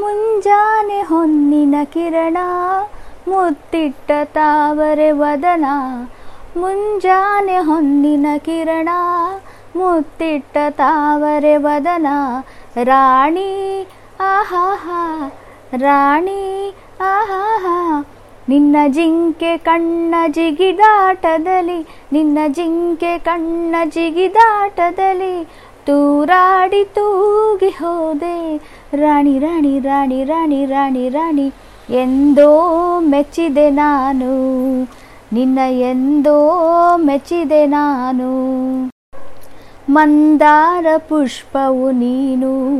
ಮುಂಜಾನೆ ಹೊನ್ನಿನ ಕಿರಣ, ಮುತ್ತಿಟ್ಟ ತಾವರೆ ವದನ. ಮುಂಜಾನೆ ಹೊನ್ನಿನ ಕಿರಣ, ಮುತ್ತಿಟ್ಟ ತಾವರೆ ವದನ. ರಾಣಿ, ಆಹಾಹಾ ರಾಣಿ, ಆಹಾಹಾ. ನಿನ್ನ ಜಿಂಕೆ ಕಣ್ಣ ಜಿಗಿದಾಟದಲ್ಲಿ, ನಿನ್ನ ಜಿಂಕೆ ಕಣ್ಣ ಜಿಗಿದಾಟದಲ್ಲಿ ತೂರಾಡಿ ತೂಗಿ ಹೋದೆ. ರಾಣಿ ರಾಣಿ ರಾಣಿ ರಾಣಿ ರಾಣಿ ರಾಣಿ, ಎಂದೋ ಮೆಚ್ಚಿದೆ ನಾನು. ನಿನ್ನ ಎಂದೋ ಮೆಚ್ಚಿದೆ ನಾನು. ಮಂದಾರ ಪುಷ್ಪವು ನೀನು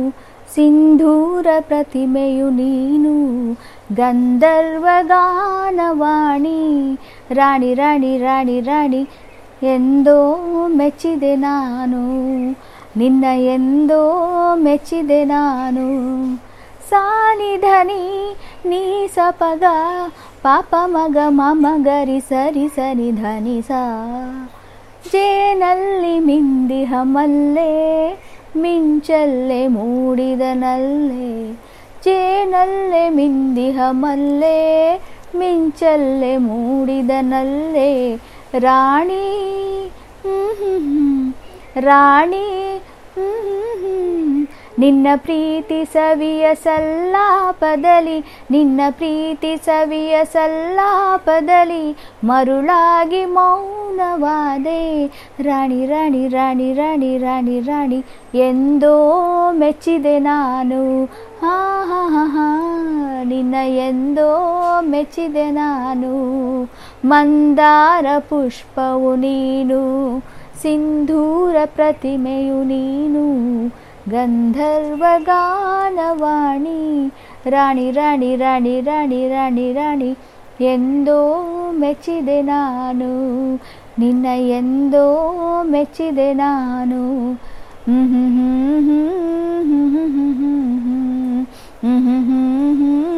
ಸಿಂಧೂರ ಪ್ರತಿಮೆಯು ನೀನು ಗಂಧರ್ವ ಗಾನವಾಣಿ ರಾಣಿ ರಾಣಿ ರಾಣಿ ರಾಣಿ ಎಂದೋ ಮೆಚ್ಚಿದೆ ನಾನು ನಿನ್ನ ಎಂದೋ ಮೆಚ್ಚಿದೆ ನಾನು ಸಾನಿಧನಿ ನೀ ಸಪಗ ಪಾಪ ಮಗ ಮಮ ಗರಿ ಸರಿ ಸರಿ ಧನಿ ಸಾ ಜೇನಲ್ಲಿ ಮಿಂದಿಹ ಮಲ್ಲೆ ಮಿಂಚಲ್ಲೆ ಮೂಡಿದನಲ್ಲೆ ಜೇನಲ್ಲೆ ಮಿಂದಿಹ ಮಲ್ಲೆ ಮಿಂಚಲ್ಲೆ ಮೂಡಿದನಲ್ಲೆ ರಾಣಿ ಹ್ಮ್ ಹ್ಮ್ ಹ್ಮ್. ರಾಣಿ ಹ್ಮ್ ಹ್ಮ್ ಹ್ಮ್. ನಿನ್ನ ಪ್ರೀತಿ ಸವಿಯ ಸಲ್ಲಾಪದಲ್ಲಿ ನಿನ್ನ ಪ್ರೀತಿ ಸವಿಯ ಸಲ್ಲಾಪದಲ್ಲಿ ಮರುಳಾಗಿ ಮೌನವಾದೆ. ರಾಣಿ ರಾಣಿ ರಾಣಿ ರಾಣಿ ರಾಣಿ ರಾಣಿ, ಎಂದೋ ಮೆಚ್ಚಿದೆ ನಾನು. ಹಾ ಹಾ ಹಾ ಹಾ, ನಿನ್ನ ಎಂದೋ ಮೆಚ್ಚಿದೆ ನಾನು. ಮಂದಾರ ಪುಷ್ಪವು ನೀನು, ಸಿಂಧೂರ ಪ್ರತಿಮೆಯು ನೀನು. ಗಂಧರ್ವಗಾನವಾಣಿ ರಾಣಿ ರಾಣಿ ರಾಣಿ ರಾಣಿ ರಾಣಿ ರಾಣಿ ಎಂದೋ ಮೆಚ್ಚಿದೆ ನಾನು ನಿನ್ನ ಎಂದೋ ಮೆಚ್ಚಿದೆ ನಾನು ಹ್ಞೂ ಹ್ಞೂ ಹ್ಞೂ ಹ್ಞೂ ಹ್ಞೂ ಹ್ಞೂ ಹ್ಞೂ ಹ್ಞೂ